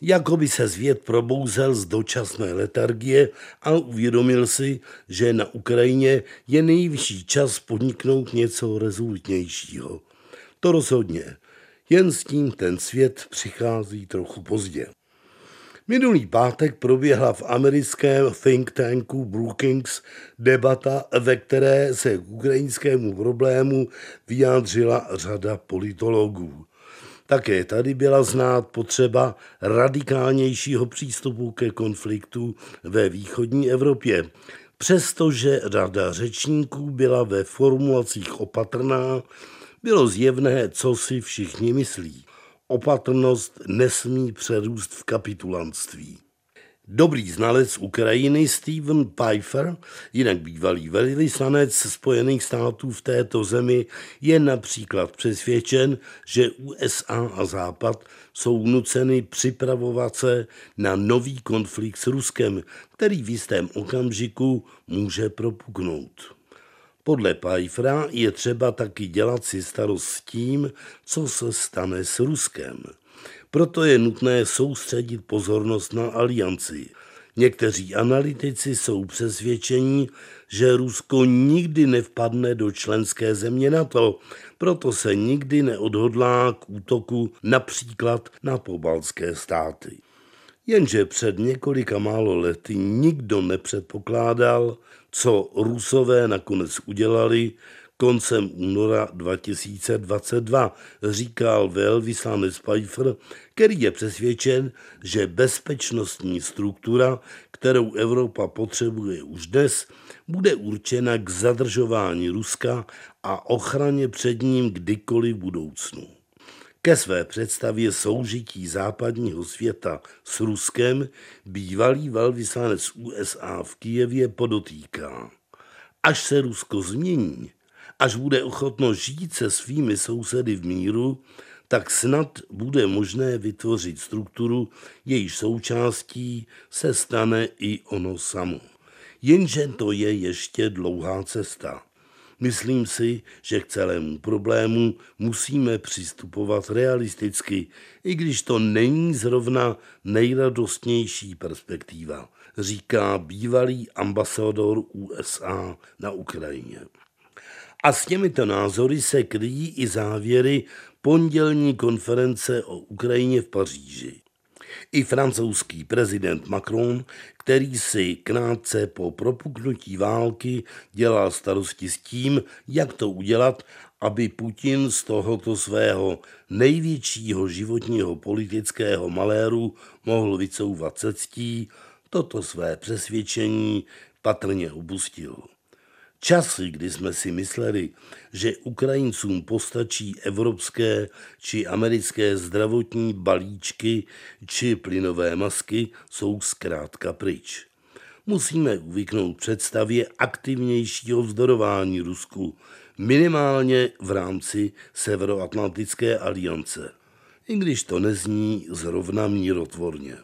Jakoby se svět probouzel z dočasné letargie a uvědomil si, že na Ukrajině je nejvyšší čas podniknout něco rezolutnějšího. To rozhodně. Jen s tím ten svět přichází trochu pozdě. Minulý pátek proběhla v americkém think tanku Brookings debata, ve které se k ukrajinskému problému vyjádřila řada politologů. Také tady byla znát potřeba radikálnějšího přístupu ke konfliktu ve východní Evropě. Přestože rada řečníků byla ve formulacích opatrná, bylo zjevné, co si všichni myslí. Opatrnost nesmí přerůst v kapitulantství. Dobrý znalec Ukrajiny Steven Pfeiffer, jinak bývalý velvyslanec Spojených států v této zemi, je například přesvědčen, že USA a Západ jsou nuceny připravovat se na nový konflikt s Ruskem, který v jistém okamžiku může propuknout. Podle Pfeiffera je třeba taky dělat si starost s tím, co se stane s Ruskem. Proto je nutné soustředit pozornost na alianci. Někteří analytici jsou přesvědčení, že Rusko nikdy nevpadne do členské země NATO, proto se nikdy neodhodlá k útoku například na pobalské státy. Jenže před několika málo lety nikdo nepředpokládal, co Rusové nakonec udělali koncem února 2022, říkal velvyslanec Pfeiffer, který je přesvědčen, že bezpečnostní struktura, kterou Evropa potřebuje už dnes, bude určena k zadržování Ruska a ochraně před ním kdykoliv v budoucnu. Ke své představě soužití západního světa s Ruskem bývalý velvyslanec USA v Kijevě podotýká. Až se Rusko změní, až bude ochotno žít se svými sousedy v míru, tak snad bude možné vytvořit strukturu, jejíž součástí se stane i ono samo. Jenže to je ještě dlouhá cesta. Myslím si, že k celému problému musíme přistupovat realisticky, i když to není zrovna nejradostnější perspektiva, říká bývalý ambasador USA na Ukrajině. A s těmito názory se kryjí i závěry pondělní konference o Ukrajině v Paříži. I francouzský prezident Macron, který si krátce po propuknutí války dělal starosti s tím, jak to udělat, aby Putin z tohoto svého největšího životního politického maléru mohl vycouvat se ctí, toto své přesvědčení patrně upustil. Časy, kdy jsme si mysleli, že Ukrajincům postačí evropské či americké zdravotní balíčky či plynové masky, jsou zkrátka pryč. Musíme uvyknout představě aktivnějšího vzdorování Rusku, minimálně v rámci Severoatlantické aliance, i když to nezní zrovna mírotvorně.